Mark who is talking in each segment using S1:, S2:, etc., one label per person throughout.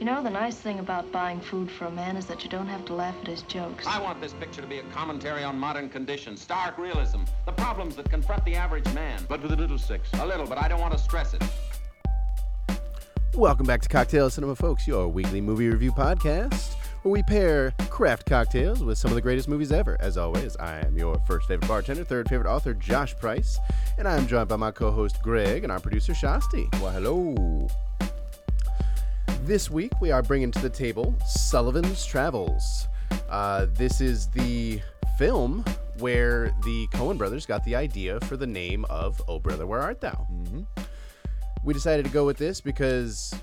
S1: You know, the nice thing about buying food for a man is that you don't have to laugh at his jokes.
S2: I want this picture to be a commentary on modern conditions, stark realism, the problems that confront the average man.
S3: But with a little sex.
S2: A little, but I don't want to stress it.
S4: Welcome back to Cocktail Cinema, folks, your weekly movie review podcast, where we pair craft cocktails with some of the greatest movies ever. As always, I am your first favorite bartender, third favorite author, Josh Price, and I am joined by my co-host Greg and our producer Shasti.
S5: Well, hello.
S4: This week we are bringing to the table Sullivan's Travels. Uh, this is the film where the Coen brothers got the idea for the name of Oh Brother, Where Art Thou? Mm-hmm. We decided to go with this because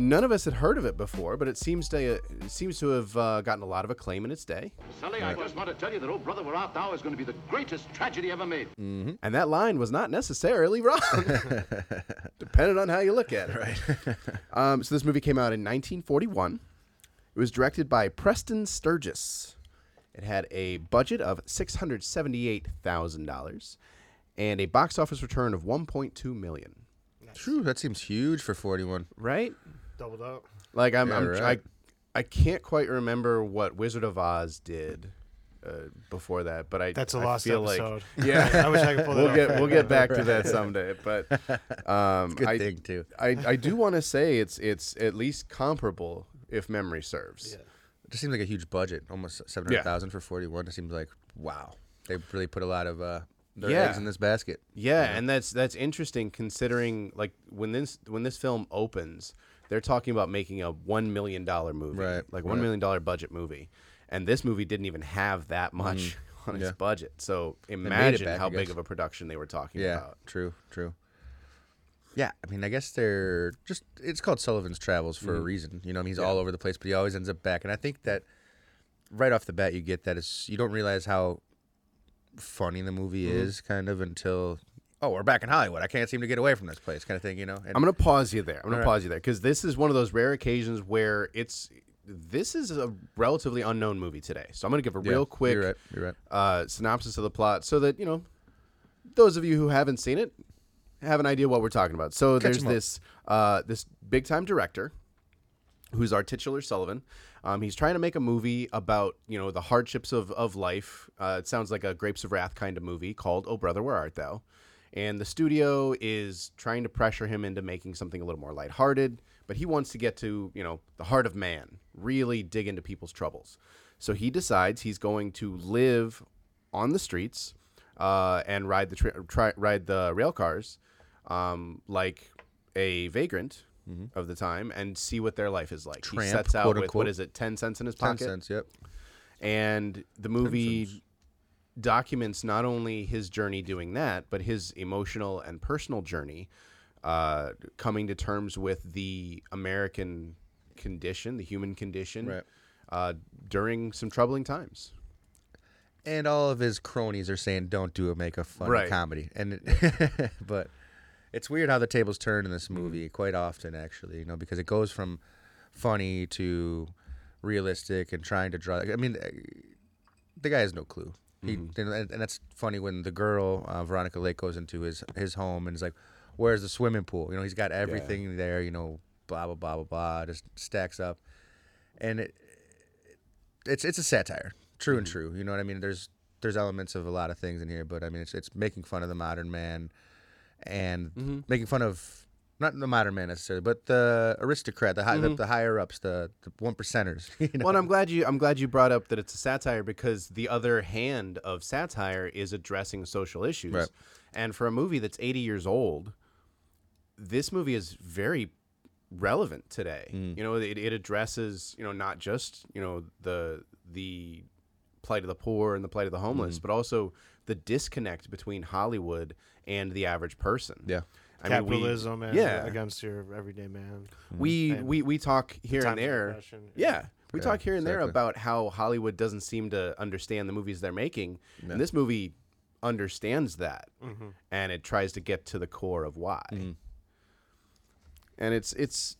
S4: none of us had heard of it before, but it seems to it seems to have uh, gotten a lot of acclaim in its day.
S3: Sully, I just want to tell you that Oh Brother, Where Art Thou is going to be the greatest tragedy ever made.
S4: And that line was not necessarily wrong, depending on how you look at it. Right. um, so this movie came out in 1941. It was directed by Preston Sturges. It had a budget of $678,000 and a box office return of 1.2 million.
S5: True, that seems huge for 41.
S4: Right?
S6: Doubled up.
S4: Like I'm,
S5: Yeah,
S4: I'm
S5: right.
S4: I, I can't quite remember what Wizard of Oz did uh, before that, but I
S6: That's a
S4: I
S6: lost
S4: feel
S6: episode.
S4: Like, yeah,
S6: I wish I could pull that
S4: we'll
S6: up.
S4: get we'll get back to that someday. But um,
S5: Good
S4: I,
S5: thing, too.
S4: I, I do want to say it's it's at least comparable if memory serves.
S5: It just seems like a huge budget, almost 700000 for 41. It seems like, wow. They really put a lot of uh, their
S4: Yeah.
S5: eggs in this basket.
S4: Yeah, and that's that's interesting considering like when this when this film opens, they're talking about making a one million dollar movie,
S5: Right,
S4: Like one
S5: right.
S4: million dollar budget movie, and this movie didn't even have that much on its
S5: Mm.
S4: budget. So imagine
S5: back,
S4: how big of a production they were talking
S5: Yeah,
S4: about.
S5: true, true. Yeah, I mean, I guess they're just, it's called Sullivan's Travels for
S4: Mm-hmm.
S5: a reason. You know, I mean, he's all over the place, but he always ends up back. And I think that right off the bat, you get that it's, you don't realize how funny the movie
S4: Mm-hmm.
S5: is, kind of, until, oh, we're back in Hollywood. I can't seem to get away from this place, kind of thing, you know? And
S4: I'm gonna pause you there. I'm gonna pause you there because this is one of those rare occasions where it's this is a relatively unknown movie today. So I'm gonna give a
S5: Yeah,
S4: real quick
S5: You're right. You're right.
S4: uh, synopsis of the plot so that you know those of you who haven't seen it have an idea what we're talking about. So there's
S5: 'em up.
S4: this uh, this big time director who's our titular Sullivan. Um, he's trying to make a movie about you know the hardships of of life. Uh, it sounds like a Grapes of Wrath kind of movie called Oh Brother Where Art Thou? And the studio is trying to pressure him into making something a little more lighthearted, but he wants to get to you know the heart of man, really dig into people's troubles. So he decides he's going to live on the streets uh, and ride the tra- tri- ride the rail cars um, like a vagrant of the time and see what their life is like. he sets out with
S5: unquote.
S4: what is it, ten cents in his pocket?
S5: 10
S4: pocket,
S5: cents, yep.
S4: and the movie documents not only his journey doing that, but his emotional and personal journey, uh, coming to terms with the American condition, the human condition,
S5: Right.
S4: uh, during some troubling times.
S5: And all of his cronies are saying, "Don't do it, make a funny
S4: Right.
S5: comedy." And it, but it's weird how the tables turn in this
S4: Mm-hmm.
S5: movie quite often, actually. You know, because it goes from funny to realistic and trying to draw. I mean, the guy has no clue. He
S4: Mm-hmm.
S5: and, and that's funny when the girl uh, Veronica Lake goes into his his home and is like, "Where's the swimming pool?" You know, he's got everything there. You know, blah blah blah blah blah. Just stacks up, and it it's it's a satire, true and true. You know what I mean? There's there's elements of a lot of things in here, but I mean it's it's making fun of the modern man and making fun of not the modern man necessarily, but the aristocrat, the high, the, the higher ups, the the one percenters. You know?
S4: Well, and I'm glad you I'm glad you brought up that it's a satire because the other hand of satire is addressing social issues.
S5: Right.
S4: And for a movie that's 80 years old, this movie is very relevant today.
S5: Mm.
S4: You know, it, it addresses, you know, not just, you know, the the plight of the poor and the plight of the homeless,
S5: Mm.
S4: but also the disconnect between Hollywood and the average person.
S5: Yeah.
S4: I mean, we-
S6: Capitalism and
S4: yeah.
S6: against your everyday man.
S4: we
S6: And
S4: we we talk here
S6: Times
S4: and there.
S6: Depression.
S4: Yeah, we
S5: Yeah,
S4: talk here and there about how Hollywood doesn't seem to understand the movies they're making, and this movie understands that,
S6: Mm-hmm.
S4: and it tries to get to the core of why. And it's it's.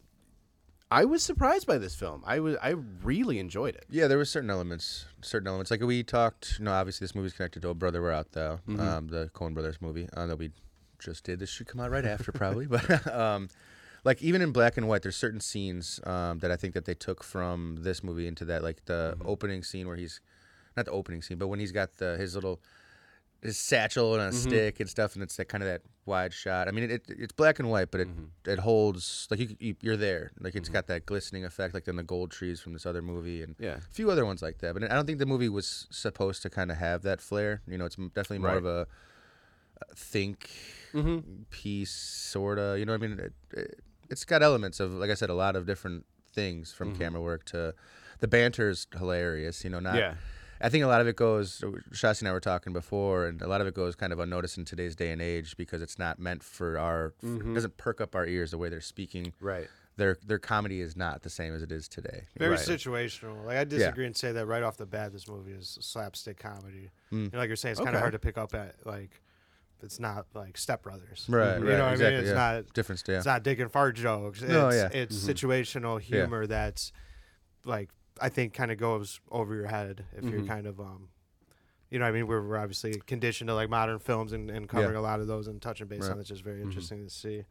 S4: I was surprised by this film. I was I really enjoyed it.
S5: Yeah, there were certain elements, certain elements. Like we talked, you know, obviously this movie's connected to a Brother, Where Art Thou," um, the Coen Brothers movie uh, that we just did. This should come out right after, probably. But um, like even in black and white, there's certain scenes um, that I think that they took from this movie into that, like the
S4: Mm-hmm.
S5: opening scene where he's not the opening scene, but when he's got the his little his satchel and a
S4: Mm-hmm.
S5: stick and stuff, and it's that kind of that wide shot. I mean, it, it it's black and white, but it
S4: Mm-hmm.
S5: it holds like you, you you're there. Like it's got that glistening effect, like in the gold trees from this other movie, and
S4: Yeah.
S5: a few other ones like that. But I don't think the movie was supposed to kind of have that flair. You know, it's definitely more
S4: Right.
S5: of a, think mm-hmm. piece, sorta. You know what I mean? It, it, it's got elements of, like I said, a lot of different things from mm-hmm. camera work to the banter's hilarious. You know, not.
S4: Yeah.
S5: I think a lot of it goes. Shasi and I were talking before, and a lot of it goes kind of unnoticed in today's day and age because it's not meant for our. It doesn't perk up our ears the way they're speaking.
S4: Right.
S5: Their their comedy is not the same as it is today.
S6: Very
S4: Right.
S6: situational. Like I disagree and say that right off the bat, this movie is slapstick comedy.
S5: Hmm.
S6: You know, like you're saying, it's kind of hard to pick up at like. It's not like Step Brothers,
S5: Right,
S6: You
S5: right,
S6: know what
S5: exactly,
S6: I mean? It's
S5: yeah.
S6: not
S5: Different, yeah.
S6: It's not dick and fart jokes. It's,
S5: No, yeah.
S6: it's mm-hmm. situational humor that's like I think kind of goes over your head if you're mm-hmm. kind of um, you know, what I mean, we're, we're obviously conditioned to like modern films and, and covering a lot of those and touching base
S5: Right.
S6: on it's just very mm-hmm. interesting to see.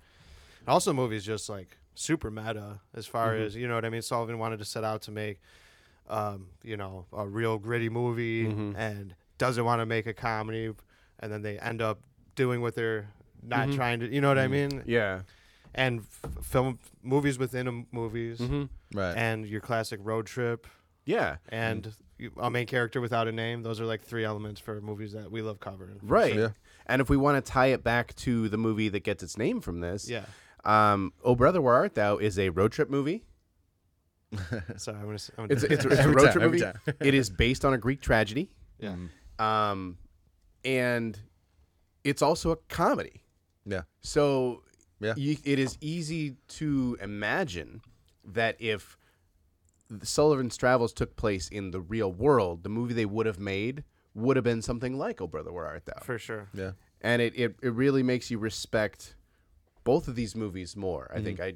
S6: Also, movie's just like super meta as far as you know what I mean. Sullivan wanted to set out to make, um, you know, a real gritty movie and doesn't want to make a comedy, and then they end up doing what they're not trying to. You know what I mean?
S4: Yeah.
S6: and f- film movies within a m- movies
S5: right.
S6: and your classic road trip
S4: Yeah.
S6: and you- a main character without a name those are like three elements for movies that we love covering
S4: Right.
S5: Yeah.
S4: And if we want to tie it back to the movie that gets its name from this,
S6: yeah
S4: um, Oh Brother Where Art Thou is a road trip movie.
S6: Sorry, i'm gonna, s- I'm gonna
S4: It's, it's, it's a road
S5: time,
S4: trip movie. it is based on a Greek tragedy.
S6: yeah
S4: Um, and it's also a comedy.
S5: yeah.
S4: So
S5: Yeah.
S4: you, it is easy to imagine that if Sullivan's Travels took place in the real world, the movie they would have made would have been something like Oh Brother Where Art Thou.
S6: for sure
S5: Yeah.
S4: and it, it, it really makes you respect both of these movies more.
S5: Mm-hmm.
S4: I think I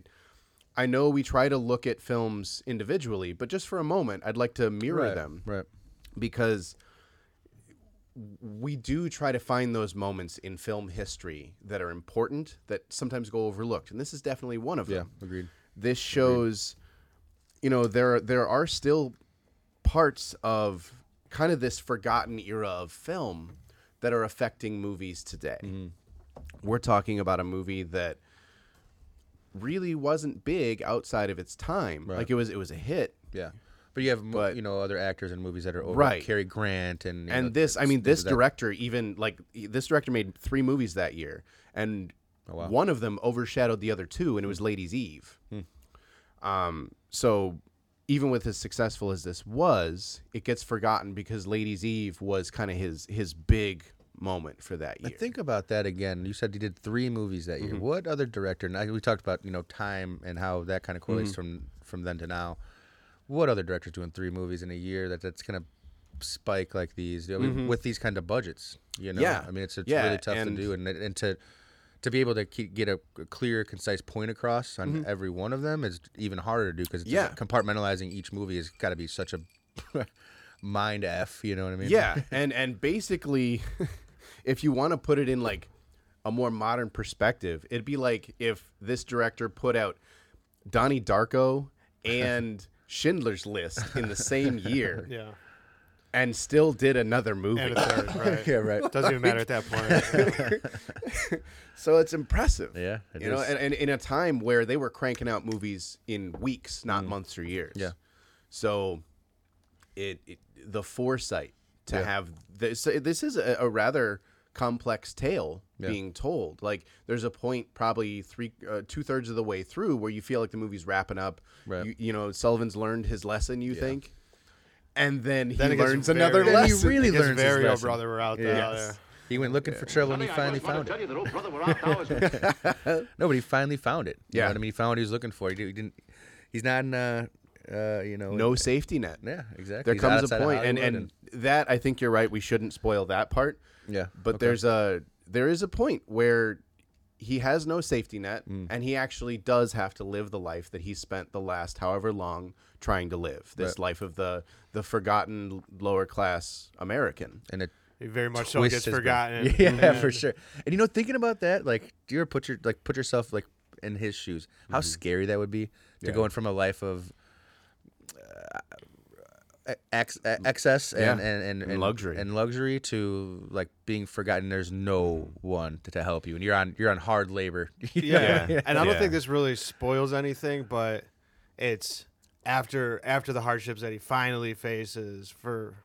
S4: I know we try to look at films individually, but just for a moment, I'd like to mirror
S5: Right.
S4: them
S5: Right.
S4: because we do try to find those moments in film history that are important that sometimes go overlooked, and this is definitely one of them. Yeah.
S5: Agreed.
S4: This shows, you know, there there are still parts of kind of this forgotten era of film that are affecting movies today.
S5: Mm-hmm.
S4: We're talking about a movie that really wasn't big outside of its time.
S5: Right.
S4: Like it was it was a hit.
S5: Yeah. But you have,
S4: But-
S5: you know, other actors in movies that are over.
S4: Right.
S5: Cary Grant and. you
S4: and
S5: know,
S4: this, I mean, this
S5: of that-
S4: director even like this director made three movies that year, and
S5: Oh, wow.
S4: one of them overshadowed the other two, and it was Ladies Eve.
S5: Hmm.
S4: Um, so even with as successful as this was, it gets forgotten because Ladies Eve was kind of his his big moment for that
S5: I
S4: year.
S5: think about that again. You said he did three movies that year.
S4: Mm-hmm.
S5: What other director? And we talked about you know time and how that kind of correlates
S4: Mm-hmm.
S5: from from then to now. What other directors doing three movies in a year that that's gonna spike like these I mean, with these kind of budgets? You know,
S4: Mm-hmm. Yeah.
S5: I mean it's it's
S4: Yeah,
S5: really tough
S4: and-
S5: to do, and and to to be able to keep, get a, a clear, concise point across on every one of them is even harder to do because
S4: Mm-hmm. Yeah.
S5: compartmentalizing each movie has got to be such a mind f. You know what I mean?
S4: Yeah, and and basically, if you want to put it in like a more modern perspective, it'd be like if this director put out Donnie Darko and Schindler's List in the same year
S6: yeah
S4: and still did another movie.
S6: and a third right
S5: yeah, right.
S6: doesn't even matter at that point
S4: So it's impressive.
S5: Yeah, it
S4: you know, and, and in a time where they were cranking out movies in weeks, not months or years.
S5: Mm. Yeah.
S4: So it, it the foresight to
S5: Yeah.
S4: have this this is a, a rather complex tale
S5: Yeah.
S4: being told. Like there's a point probably three uh, two thirds of the way through where you feel like the movie's wrapping up.
S5: Right.
S4: You, you know, Sullivan's learned his lesson. You think. And then he
S6: Then it gets
S4: learns
S6: very-
S4: another
S6: Then he
S5: really
S6: It gets
S5: learns his
S6: very oh
S5: lesson.
S6: brother we're out there,
S4: Yes.
S5: He went looking for trouble and he finally
S3: I just want
S5: found
S3: to
S5: it.
S3: tell you that old brother were out now is
S5: Nobody finally found it. You
S4: Yeah.
S5: know what I mean? He found what he was looking for. He, did, he didn't. He's not in. Uh, uh, you know.
S4: no safety net.
S5: Yeah, exactly.
S4: There
S5: He's
S4: comes a
S5: of
S4: point, and, and that I think you're right. We shouldn't spoil that part.
S5: Yeah,
S4: But
S5: okay.
S4: there's a there is a point where he has no safety net,
S5: Mm.
S4: and he actually does have to live the life that he spent the last however long trying to live. This
S5: Right.
S4: life of the the forgotten lower class American.
S5: and it
S6: He very much so
S5: twists
S6: gets
S5: his brain.
S6: forgotten
S5: Yeah,
S6: And
S5: for sure. And you know, thinking about that, like, do you ever put your like put yourself like in his shoes, how
S4: Mm-hmm.
S5: scary that would be to going from a life of uh, ex- uh, excess and,
S4: Yeah.
S5: and, and,
S4: And
S5: and
S4: luxury.
S5: and luxury to like being forgotten. There's no one to, to help you, and you're on you're on hard labor. You know what I
S6: Yeah. and I don't
S4: Yeah.
S6: think this really spoils anything, but it's after after the hardships that he finally faces for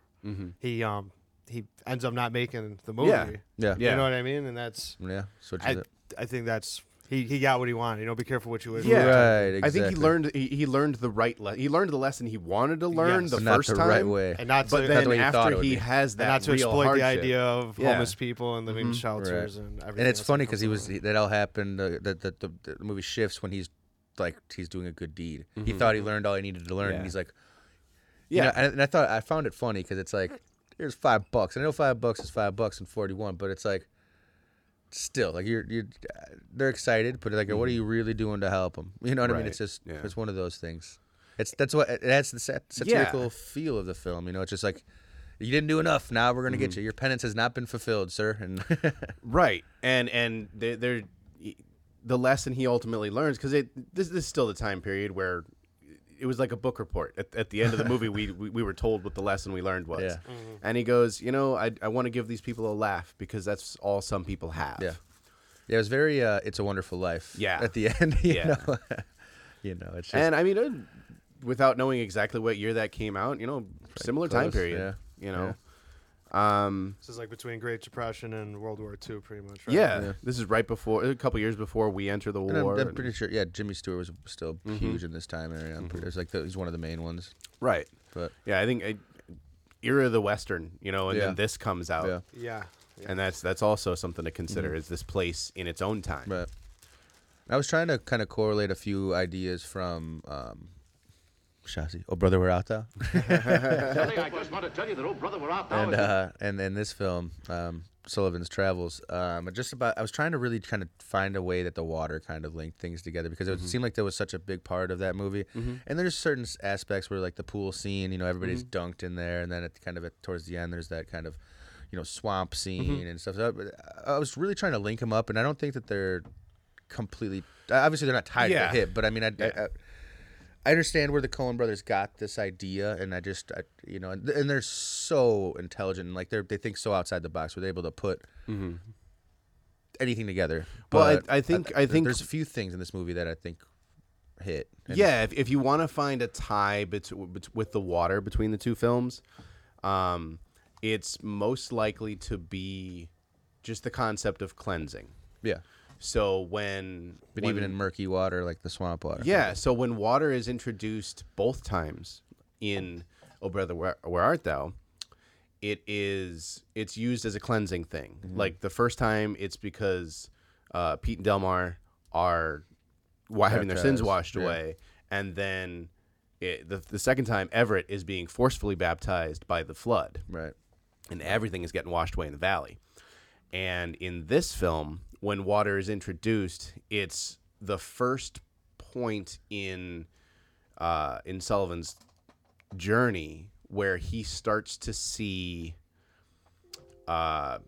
S6: he um he ends up not making the movie.
S4: Yeah.
S5: Yeah.
S4: Yeah.
S6: You know what I mean? And that's
S5: yeah. Switches
S6: I
S5: it.
S6: I think that's he, he got what he wanted. You know, be careful what you wish.
S4: Yeah,
S6: for.
S5: Right,
S4: I think he learned he, he learned the right le- he learned the lesson he wanted to learn
S6: Yes.
S4: the
S5: But not
S4: first
S5: the
S4: time,
S5: right way.
S6: And not to
S4: But
S5: Not
S4: then
S5: the way you thought it
S4: after
S5: would
S4: he
S5: be.
S4: has that
S6: and not to
S4: real
S6: exploit the idea of
S4: Yeah.
S6: homeless people and living in shelters
S5: Right.
S6: and everything.
S5: and it's
S6: else
S5: funny
S6: that
S5: because
S6: comes
S5: he was
S6: along.
S5: that all happened. Uh, that the, the, the movie shifts when he's like he's doing a good deed. He
S6: Mm-hmm.
S5: thought he learned all he needed to learn,
S4: Yeah.
S5: and he's like,
S4: Yeah.
S5: yeah. and, and I thought I found it funny because it's like, here's five bucks. I know five bucks is five bucks and forty one, but it's like, still like you're you they're excited, but like, what are you really doing to help them? You know what I mean?
S4: Mm-hmm.
S5: It's just
S4: yeah.
S5: it's one of those things. It's that's what it adds the sat- satirical feel of the film. You know, it's just like. You didn't do enough. Now we're gonna get
S4: Mm-hmm.
S5: you. Your penance has not been fulfilled, sir. And
S4: Right, and and they're, they're the lesson he ultimately learns because it this, this is still the time period where it was like a book report at, at the end of the movie we, we we were told what the lesson we learned was
S5: Yeah.
S4: and he goes you know i, I want to give these people a laugh because that's all some people have
S5: Yeah. Yeah, it was very uh It's a Wonderful Life.
S4: Yeah.
S5: At the end, you
S4: Yeah.
S5: know. you know, it's just
S4: and i mean uh, without knowing exactly what year that came out you know similar time
S5: close,
S4: period you know um
S6: This is like between Great Depression and World War II, pretty much. Right?
S4: yeah,
S5: Yeah.
S4: this is right before a couple years before we enter the
S5: and I'm,
S4: war
S5: I'm pretty sure yeah, Jimmy Stewart was still
S4: Mm-hmm.
S5: huge in this time area. I'm pretty, it's like the, he's one of the main ones.
S4: right
S5: But
S4: yeah i think uh, era of the western you know and
S5: Yeah.
S4: then this comes out
S5: yeah.
S6: Yeah.
S4: and that's that's also something to consider is this place in its own time
S5: But I was trying to kind of correlate a few ideas from um Shazi. Oh brother, where art thou.
S3: I just want to tell you that old brother we're out now.
S5: and uh, and in this film, um, Sullivan's Travels, um, just about I was trying to really kind of find a way that the water kind of linked things together because it seemed like there was such a big part of that movie. And there's certain aspects where like the pool scene, you know, everybody's dunked in there, and then at kind of at, towards the end, there's that kind of you know swamp scene and stuff. So I, I was really trying to link them up, and I don't think that they're completely. Obviously, they're not tied
S4: Yeah.
S5: to the hip, but I mean, I, I, I I understand where the Coen brothers got this idea, and I just, I, you know, and, and they're so intelligent, and like they they think so outside the box. Where they're able to put anything together.
S4: Well, I-
S5: But
S4: I think- I think-
S5: there's a few things in this movie that I think hit.
S4: Yeah if, if you want to find a tie bet- bet- with the water between the two films um, it's most likely to be just the concept of cleansing
S5: yeah.
S4: So when
S5: But
S4: when-
S5: even in murky water, like the swamp water.
S4: yeah so when water is introduced both times in oh brother where, where art thou it is it's used as a cleansing thing like the first time it's because uh, pete and delmar are wa- having their sins washed
S5: yeah.
S4: away and then it, the, the second time everett is being forcefully baptized by the flood
S5: Right.
S4: and everything is getting washed away in the valley. And in this film, when water is introduced, it's the first point in uh, in Sullivan's journey where he starts to see uh,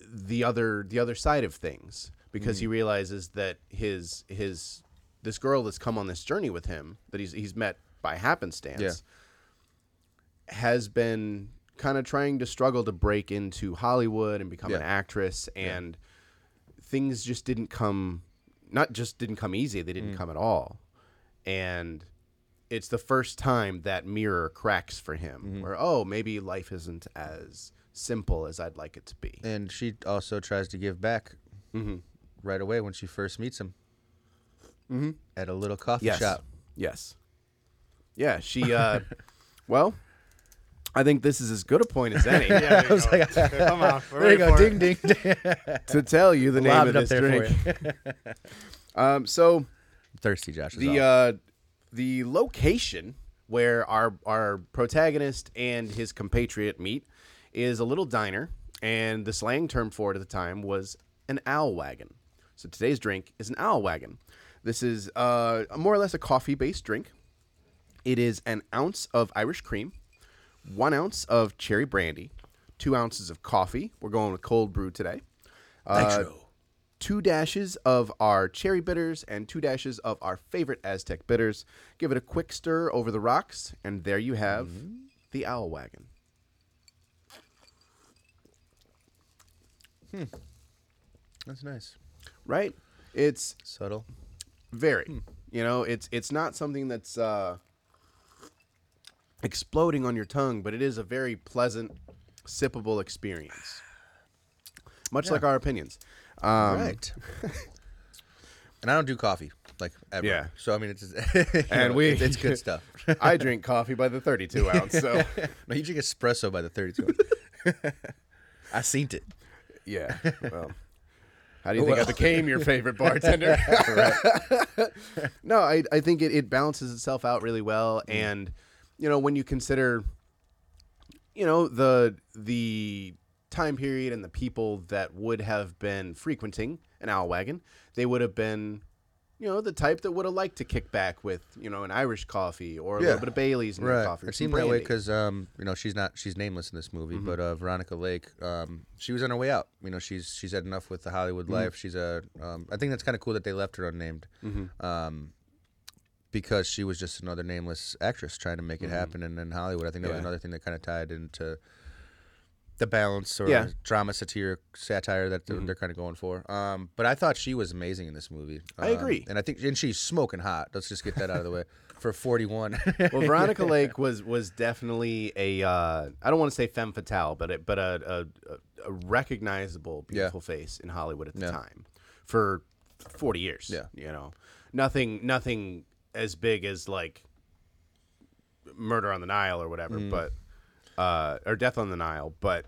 S4: the other the other side of things because he realizes that his his this girl that's come on this journey with him that he's he's met by happenstance
S5: Yeah.
S4: has been kind of trying to struggle to break into Hollywood and become an actress and things just didn't come not just didn't come easy they
S5: Mm.
S4: didn't come at all and it's the first time that mirror cracks for him
S5: Mm-hmm.
S4: where oh maybe life isn't as simple as I'd like it to be
S5: And she also tries to give back
S4: Mm-hmm.
S5: right away when she first meets him. Mm-hmm. At a little coffee
S4: yes
S5: shop.
S4: yes yeah she uh well I think this is as good a point as any
S6: Yeah, there you go. Okay, come on.
S5: There you go. Ding ding ding.
S4: to tell you the name of this drink. Um, so
S5: Thirsty Josh.
S4: The uh, the location where our our protagonist and his compatriot meet is a little diner, and the slang term for it at the time was an owl wagon. So today's drink is an owl wagon. This is uh, more or less a coffee based drink. It is an ounce of Irish cream, one ounce of cherry brandy, two ounces of coffee. We're going with cold brew today. Uh,
S5: Nitro.
S4: two dashes of our cherry bitters and two dashes of our favorite Aztec bitters. Give it a quick stir over the rocks, and there you have the Owl Wagon. Hmm.
S5: That's nice.
S4: Right? It's
S5: Subtle.
S4: very. You know, it's it's not something that's uh, exploding on your tongue, but it is a very pleasant, sippable experience. Much like our opinions. Um,
S5: right. and I don't do coffee like ever.
S4: Yeah.
S5: So I mean, it's you
S4: And
S5: know,
S4: we-
S5: it's, it's good stuff.
S4: I drink coffee by the 32 ounce, so
S5: no, you drink espresso by the thirty-two. I seen it.
S4: yeah. Well, how do you think I became your favorite bartender? no, I, I think it, it balances itself out really well, and you know when you consider, you know the the time period and the people that would have been frequenting an owl wagon, they would have been. You know the type that would have liked to kick back with you know an Irish coffee or a
S5: Yeah.
S4: little bit of Bailey's in their
S5: Right.
S4: coffee. or
S5: It
S4: some
S5: seemed that way
S4: brandy.
S5: because um, you know she's not she's nameless in this movie,
S4: Mm-hmm.
S5: but uh, Veronica Lake, um, she was on her way out. You know, she's she's had enough with the Hollywood
S4: Mm-hmm.
S5: life. She's a um, I think that's kind of cool that they left her unnamed,
S4: Mm-hmm.
S5: um, because she was just another nameless actress trying to make it happen in, in Hollywood. I think that was
S4: Mm-hmm.
S5: Another thing that kind of tied into the balance or
S4: Yeah.
S5: drama satire satire that they're, they're kind of going for. Um, but I thought she was amazing in this movie.
S4: I
S5: Um,
S4: agree.
S5: and I think and she's smoking hot. Let's just get that out of the way for forty one.
S4: well, Veronica Lake was was definitely a uh, I don't want to say femme fatale, but it, but a, a, a recognizable beautiful face in Hollywood at the
S5: Yeah.
S4: time for forty years.
S5: Yeah.
S4: you know, nothing nothing as big as like Murder on the Nile or whatever,
S5: Mm.
S4: but uh, or Death on the Nile, but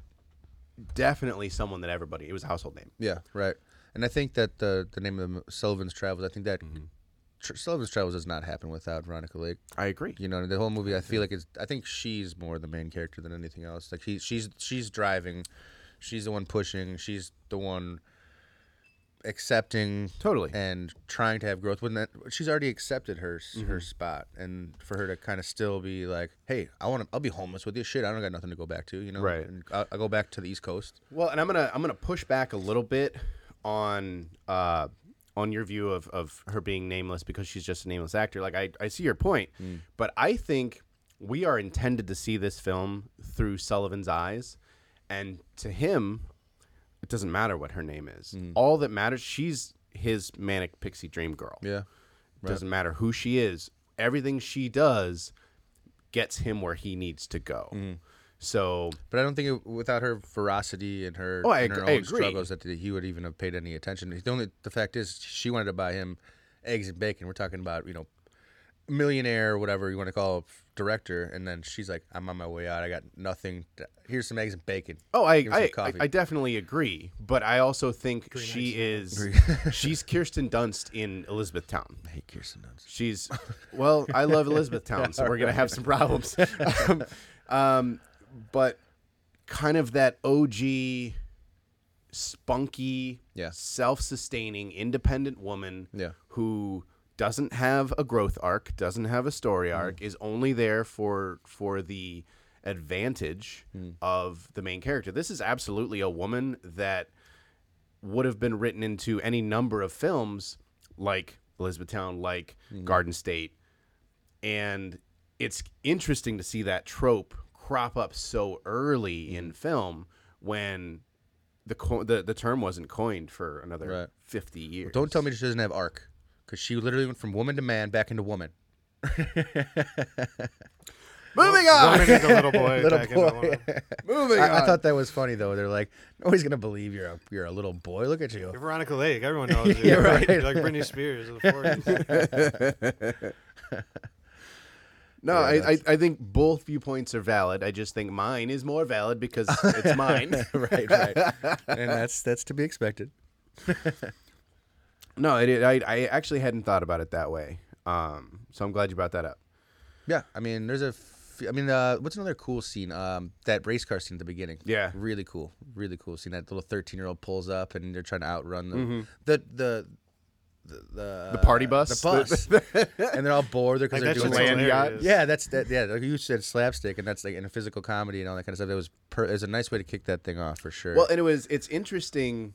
S4: definitely someone that everybody it was a household name.
S5: Yeah, right. And I think that the the name of the, Sullivan's Travels. I think that
S4: Mm-hmm.
S5: Tr- Sullivan's Travels does not happen without Veronica Lake.
S4: I agree.
S5: You know, the whole movie. I feel like it's. I think she's more the main character than anything else. Like he, she's she's driving, she's the one pushing, she's the one accepting
S4: Totally.
S5: and trying to have growth. When that she's already accepted her
S4: Mm-hmm.
S5: her spot, and for her to kind of still be like, hey, I want to. I'll be homeless with you. Shit, I don't got nothing to go back to. You know,
S4: Right.
S5: And I'll, I'll go back to the East Coast.
S4: Well, and I'm gonna I'm gonna push back a little bit on uh on your view of, of her being nameless because she's just a nameless actor. Like I, I see your point, but I think we are intended to see this film through Sullivan's eyes, and to him, it doesn't matter what her name is. Mm. All that matters, she's his manic pixie dream girl.
S5: Yeah.
S4: Doesn't matter who she is. Everything she does gets him where he needs to go. Mm. So
S5: But I don't think it, without her ferocity and her,
S4: Oh, I
S5: and her
S4: I
S5: own
S4: agree.
S5: struggles that he would even have paid any attention. The only the fact is she wanted to buy him eggs and bacon. We're talking about you know millionaire or whatever you want to call a director, and then she's like, "I'm on my way out. I got nothing. To, here's some eggs and bacon."
S4: Oh, I
S5: Give me some
S4: I, I. I definitely agree, but I also think she is she's Kirsten Dunst in Elizabethtown.
S5: I hate Kirsten Dunst.
S4: She's well, I love Elizabethtown, so we're gonna have some problems. um, um, but kind of that OG, spunky,
S5: Yeah.
S4: self-sustaining, independent woman
S5: Yeah.
S4: who doesn't have a growth arc, doesn't have a story arc, mm. is only there for for the advantage mm. of the main character. This is absolutely a woman that would have been written into any number of films like Elizabethtown, like mm. Garden State. And it's interesting to see that trope crop up so early in film when the, co- the the term wasn't coined for another
S5: Right.
S4: 50 years.
S5: Don't tell me she doesn't have arc, because she literally went from woman to man back into woman.
S4: Moving on.
S6: Woman into little boy.
S5: Little
S6: back into
S5: boy.
S6: woman.
S4: Moving
S5: I,
S4: on.
S5: I thought that was funny though. They're like, nobody's gonna believe you're a you're a little boy. Look at you.
S6: You're Veronica Lake. Everyone knows you.
S5: You're right.
S6: You're like Britney Spears of the 40s.
S4: No, I, I I think both viewpoints are valid. I just think mine is more valid because it's mine.
S5: right, right. and that's that's to be expected.
S4: No, it, I I actually hadn't thought about it that way. Um, so I'm glad you brought that up.
S5: Yeah, I mean, there's a. F- I mean, uh, what's another cool scene? Um, that race car scene at the beginning.
S4: Yeah.
S5: really cool, really cool scene. That little 13 year old pulls up and they're trying to outrun them.
S4: Mm-hmm.
S5: The the. The, the,
S4: The party bus?
S5: the bus, and they're all bored because
S6: Like,
S5: they're doing
S6: shit's
S5: something.
S6: hilarious.
S5: Yeah, that's that. Yeah, like you said, slapstick, and that's like in a physical comedy and all that kind of stuff. It was per, it was a nice way to kick that thing off for sure.
S4: Well, and it was it's interesting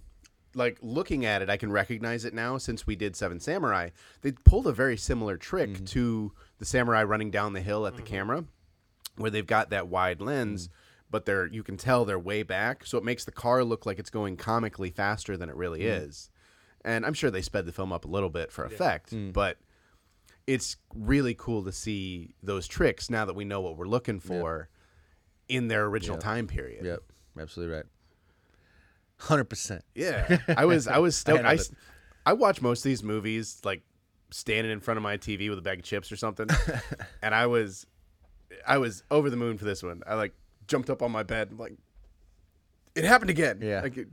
S4: like looking at it, I can recognize it now since we did Seven Samurai. They pulled a very similar trick
S5: Mm-hmm.
S4: to the samurai running down the hill at the camera, where they've got that wide lens,
S5: Mm-hmm.
S4: but they're you can tell they're way back, so it makes the car look like it's going comically faster than it really
S5: Mm-hmm.
S4: is. And I'm sure they sped the film up a little bit for effect,
S5: Mm.
S4: but it's really cool to see those tricks now that we know what we're looking for in their original time period.
S5: Yep, absolutely right. Hundred percent.
S4: Yeah, I was I was stoked. I, s- I watch most of these movies like standing in front of my TV with a bag of chips or something, and I was I was over the moon for this one. I like jumped up on my bed and like it happened again.
S5: Yeah.
S4: like it,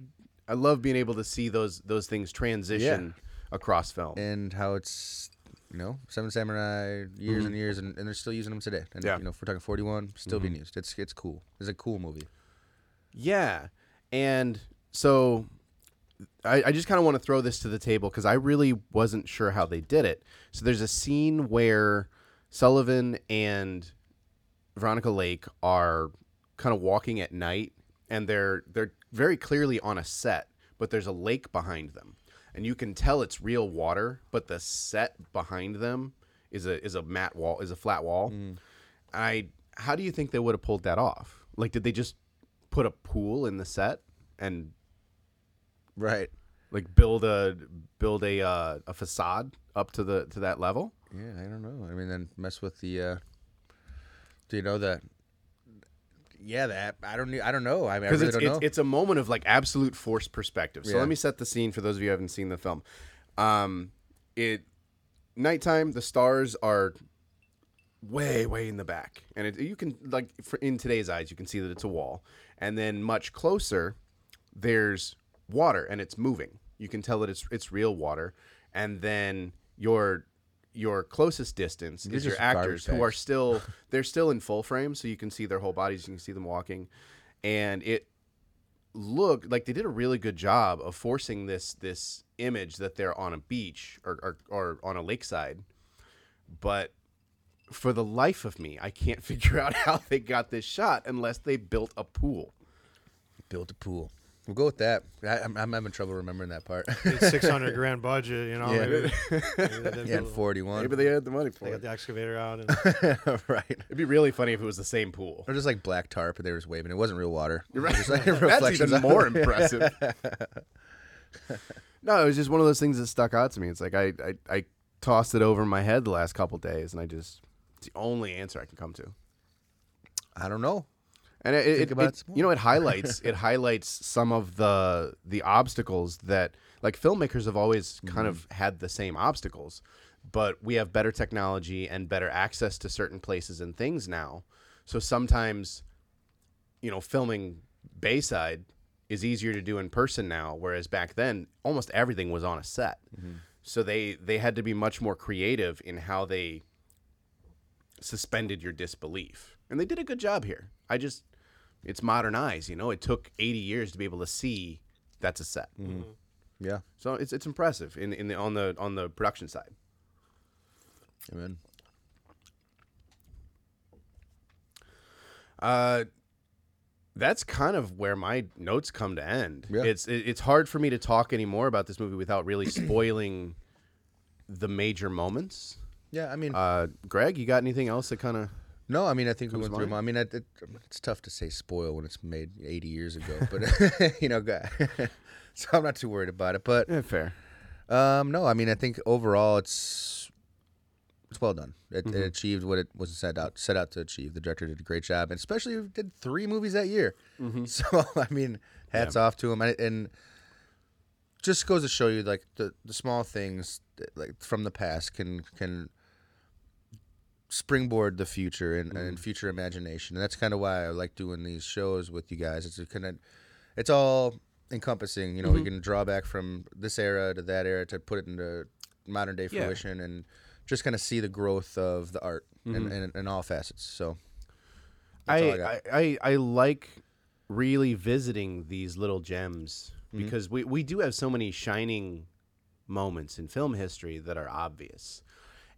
S4: I love being able to see those those things transition across film.
S5: And how it's you know Seven Samurai years and years, and, and they're still using them today. And
S4: Mm-hmm. Yeah. Mm-hmm.
S5: you know, if we're talking forty one, still being used. It's it's cool. It's a cool movie.
S4: Yeah. And so I, I just kind of want to throw this to the table because I really wasn't sure how they did it. So there's a scene where Sullivan and Veronica Lake are kind of walking at night and they're they're very clearly on a set, but there's a lake behind them. And you can tell it's real water, but the set behind them is a is a mat wall, is a flat wall. Mm. I how do you think they would have pulled that off? Like did they just put a pool in the set and
S5: Right.
S4: like build a build a uh, a facade up to the to that level?
S5: Yeah, I don't know. I mean, then mess with the. uh Do you know that? Yeah, that I don't. I don't know. I, mean, I
S4: Because
S5: really
S4: it's,
S5: don't
S4: it's
S5: know.
S4: it's a moment of like absolute forced perspective. So
S5: Yeah.
S4: let me set the scene for those of you who haven't seen the film. Um, it nighttime. The stars are way way in the back, and it, you can like for, in today's eyes you can see that it's a wall, and then much closer there's water and it's moving. You can tell that it's it's real water, and then your your closest distance
S5: These
S4: is your actors who are still they're still in full frame, so you can see their whole bodies, you can see them walking, and it looked like they did a really good job of forcing this this image that they're on a beach or or, or on a lakeside, but for the life of me, I can't figure out how they got this shot unless they built a pool.
S5: Built a pool. We'll go with that. I, I'm, I'm having trouble remembering that part.
S6: Six hundred grand budget, you know.
S5: Yeah.
S6: Maybe, maybe they
S5: yeah, and 41.
S4: Maybe they had the money for
S6: They got the excavator out. And,
S5: right.
S4: It'd be really funny if it was the same pool.
S5: Or just like black tarp, and they were just waving. It wasn't real water. You're
S4: right.
S5: Just like
S4: That's
S5: reflections
S4: even more impressive. no, it was just one of those things that stuck out to me. It's like I, I, I tossed it over my head the last couple days, and I just it's the only answer I can come to.
S5: I don't know.
S4: And it, it, it- you know, it highlights it highlights some of the the obstacles that like filmmakers have always kind of had the same obstacles, but we have better technology and better access to certain places and things now. So sometimes, you know, filming Bayside is easier to do in person now, whereas back then almost everything was on a set. So they they had to be much more creative in how they suspended your disbelief. And they did a good job here. I just it's modern eyes, you know. It took 80 years to be able to see that's a set.
S5: Yeah.
S4: So it's it's impressive in in the on the on the production side.
S5: Amen.
S4: Uh that's kind of where my notes come to end.
S5: Yeah.
S4: It's it, it's hard for me to talk anymore about this movie without really spoiling the major moments.
S5: Yeah, I mean,
S4: Uh Greg, you got anything else that kind of
S5: no, I mean, I think we went through. them. I mean, it, it, it's tough to say spoil when it's made 80 years ago, but you know, guy- so I'm not too worried about it. But
S4: yeah, fair.
S5: um, no, I mean, I think overall it's it's well done. It,
S4: Mm-hmm.
S5: it achieved what it was set out set out to achieve. The director did a great job, and especially did three movies that year.
S4: Mm-hmm.
S5: So I mean, hats off to him, and, and just goes to show you like the the small things like from the past can can springboard the future and, and mm-hmm. future imagination. And that's kind of why I like doing these shows with you guys. It's kind of it's all encompassing. You know, we mm-hmm. can draw back from this era to that era to put it into modern day
S4: Yeah.
S5: fruition and just kind of see the growth of the art in, mm-hmm. in, in all facets. So that's
S4: I. I, I, I like really visiting these little gems
S5: Mm-hmm.
S4: because we, we do have so many shining moments in film history that are obvious.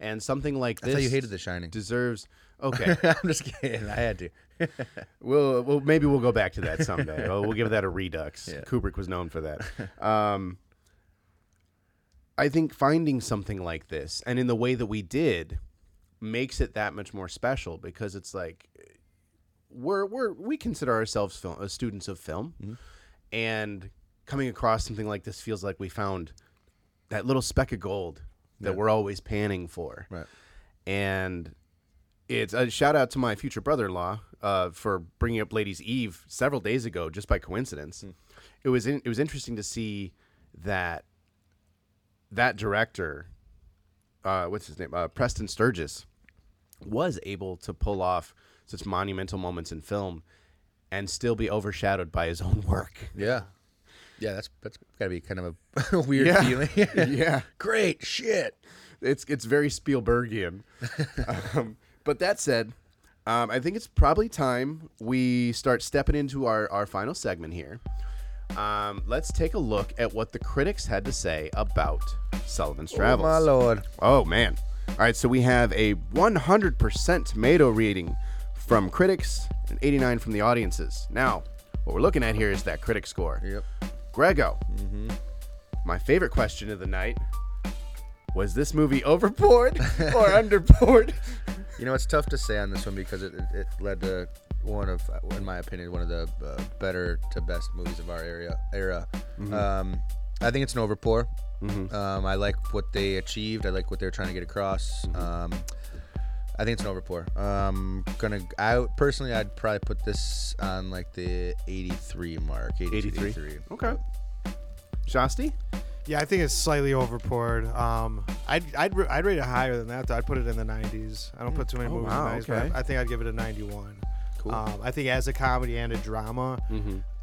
S4: And something like
S5: I
S4: this.
S5: thought you hated The Shining.
S4: Deserves. Okay,
S5: I'm just kidding. I had to.
S4: we'll, we'll maybe we'll go back to that someday. we'll, we'll give that a redux.
S5: Yeah.
S4: Kubrick was known for that. Um, I think finding something like this, and in the way that we did, makes it that much more special because it's like we're we're we consider ourselves film, uh, students of film, and coming across something like this feels like we found that little speck of gold that
S5: Yeah.
S4: we're always panning for
S5: Right.
S4: and it's a shout out to my future brother-in-law uh, for bringing up Ladies Eve several days ago, just by coincidence. It was in, it was interesting to see that that director, uh, what's his name, uh, Preston Sturges, was able to pull off such monumental moments in film and still be overshadowed by his own work.
S5: Yeah. Yeah, that's that's got to be kind of a weird
S4: Yeah.
S5: feeling.
S4: yeah.
S5: Great shit.
S4: it's it's very Spielbergian. um, but that said, um, I think it's probably time we start stepping into our, our final segment here. Um, let's take a look at what the critics had to say about Sullivan's Travels.
S5: Oh my lord.
S4: Oh man! All right, so we have a 100% tomato rating from critics and 89 from the audiences. Now, what we're looking at here is that critic score.
S5: Yep.
S4: Grego, my favorite question of the night: Was this movie overboard or underboard?
S5: You know, it's tough to say on this one because it, it, it led to one of, in my opinion, one of the uh, better to best movies of our area. Era. Um, I think it's an overpour. Um, I like what they achieved. I like what they're trying to get across. Um, I think it's an overpour. Um, gonna. I personally, I'd probably put this on like the 83 mark.
S4: 83?
S5: 83.
S4: Okay. Shasti?
S6: Yeah, I think it's slightly overpoured. Um, I'd I'd, ra- I'd rate it higher than that. Though I'd put it in the 90s. I don't put too many
S4: Oh,
S6: movies
S4: wow,
S6: in the 90s,
S4: okay.
S6: but I, I think I'd give it a 91.
S4: Cool.
S6: Um, I think as a comedy and a drama,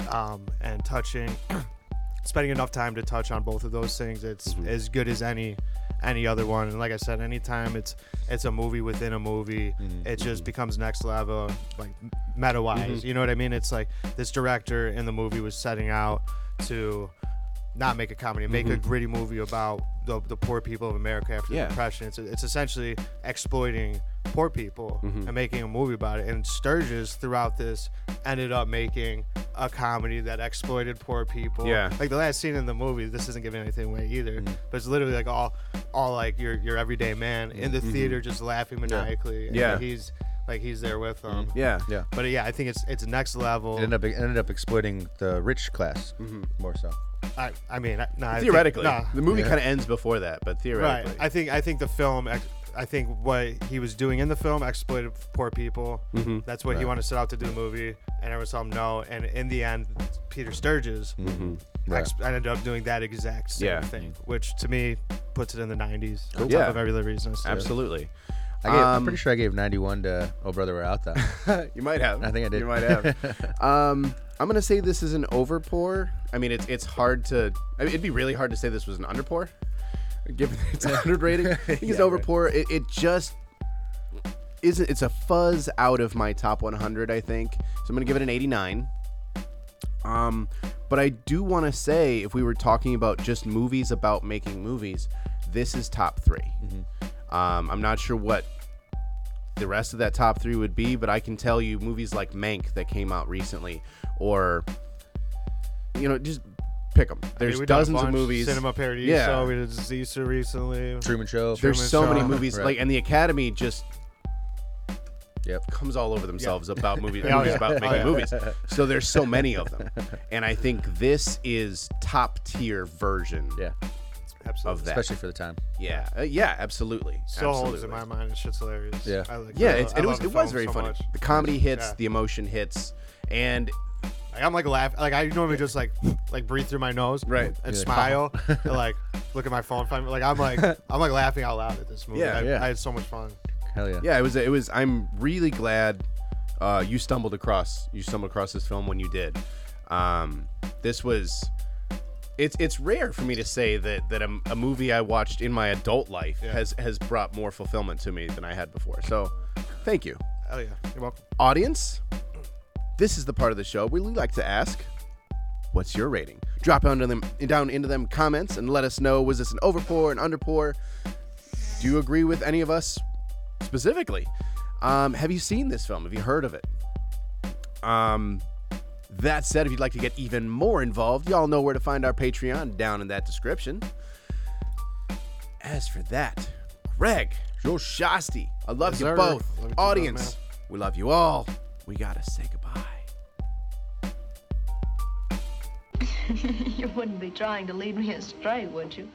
S6: um, and touching, spending enough time to touch on both of those things, it's as good as any any other one. And like I said, anytime it's it's a movie within a movie, mm-hmm. it just mm-hmm. becomes next level, like meta wise. Mm-hmm. You know what I mean? It's like this director in the movie was setting out to not make a comedy, make a mm-hmm. gritty movie about the, the poor people of America after
S4: Yeah.
S6: the Depression. It's, it's essentially exploiting poor people mm-hmm. and making a movie about it. And Sturges, throughout this, ended up making a comedy that exploited poor people.
S4: Yeah.
S6: Like the last scene in the movie, this isn't giving anything away either, mm-hmm. but it's literally like all, all like your your everyday man in the theater just laughing maniacally. and
S4: Yeah.
S6: he's like he's there with them.
S4: Yeah.
S5: Yeah.
S6: But yeah, I think it's it's next level.
S5: It ended up it ended up exploiting the rich class more so.
S6: I, I mean, I- nah, I think-
S4: Theoretically.
S6: nah.
S4: The movie
S5: Yeah.
S4: kind of ends before that, but
S6: Right.
S4: theoretically.
S6: I think I think the film. ex- I think what he was doing in the film exploited poor people.
S4: Mm-hmm.
S6: That's what he wanted to set out to do the movie, and everyone told him no. And in the end, Peter Sturges ex- ended up doing that exact same
S4: Yeah.
S6: thing, which to me puts it in the 90s on top
S4: Yeah.
S6: of every other reason.
S4: Absolutely.
S5: I gave, I'm
S4: Um,
S5: pretty sure I gave 91 to Oh Brother Where Art Thou.
S4: you might have.
S5: I think I did.
S4: You might have. um, I'm gonna say this is an overpour. I mean, it's it's hard to. I mean, it'd be really hard to say this was an underpour, given its 100 rating. I think it's an overpour. It, it just isn't. It's a fuzz out of my top 100. I think so. I'm gonna give it an 89. Um, but I do want to say, if we were talking about just movies about making movies, this is top 3 Um, I'm not sure what the rest of that top three would be, but I can tell you movies like Mank that came out recently, or you know, just pick them.
S6: I mean,
S4: There's
S6: a
S4: dozens of
S6: bunch.
S4: movies.
S6: Cinema Paradiso.
S4: Yeah.
S6: so We did Zisa recently.
S5: Truman Show.
S4: There's
S6: Truman
S4: so many movies
S5: Right.
S4: like, and the Academy just
S5: Yep.
S4: comes all over themselves about movies,
S6: Oh,
S4: movies
S6: yeah.
S4: about
S6: Oh,
S4: making
S6: yeah.
S4: movies. So there's so many of them, and I think this is top tier version
S5: Yeah.
S6: Absolutely.
S4: of that.
S5: Especially for the time.
S4: yeah, uh, yeah, absolutely,
S6: Still holds
S4: absolutely.
S6: in my mind. It's shit's hilarious.
S5: Yeah.
S6: I like
S4: Yeah, it's,
S6: lo-
S4: it
S6: I
S4: was
S6: love
S4: it was
S6: film
S4: very
S6: so
S4: funny.
S6: much.
S4: The comedy hits,
S6: Yeah.
S4: the emotion hits, and
S6: Like, I'm like laugh. Like I normally just like like breathe through my nose,
S4: Right.
S6: and
S5: Yeah.
S6: smile, and like look at my phone. Find like I'm like I'm like laughing out loud at this movie.
S4: Yeah.
S6: I,
S5: Yeah.
S6: I had so much fun.
S5: Hell yeah.
S4: yeah, it was. It was. I'm really glad uh, you stumbled across you stumbled across this film when you did. Um, this was. It's it's rare for me to say that that a, a movie I watched in my adult life
S6: Yeah.
S4: has has brought more fulfillment to me than I had before. So, thank you,
S6: Oh yeah, you're welcome.
S4: audience. This is the part of the show where we like to ask, "What's your rating?" Drop down into them down into them comments and let us know was this an overpour, an underpour. do you agree with any of us specifically? Um, have you seen this film? Have you heard of it? Um, that said, if you'd like to get even more involved, y'all know where to find our Patreon down in that description. As for that, Greg, Joe Shasti, I love
S6: Yes,
S4: you
S6: sir.
S4: both.
S6: Love you
S4: Audience, we love you all. We gotta say goodbye.
S1: you wouldn't be trying to lead me astray, would you?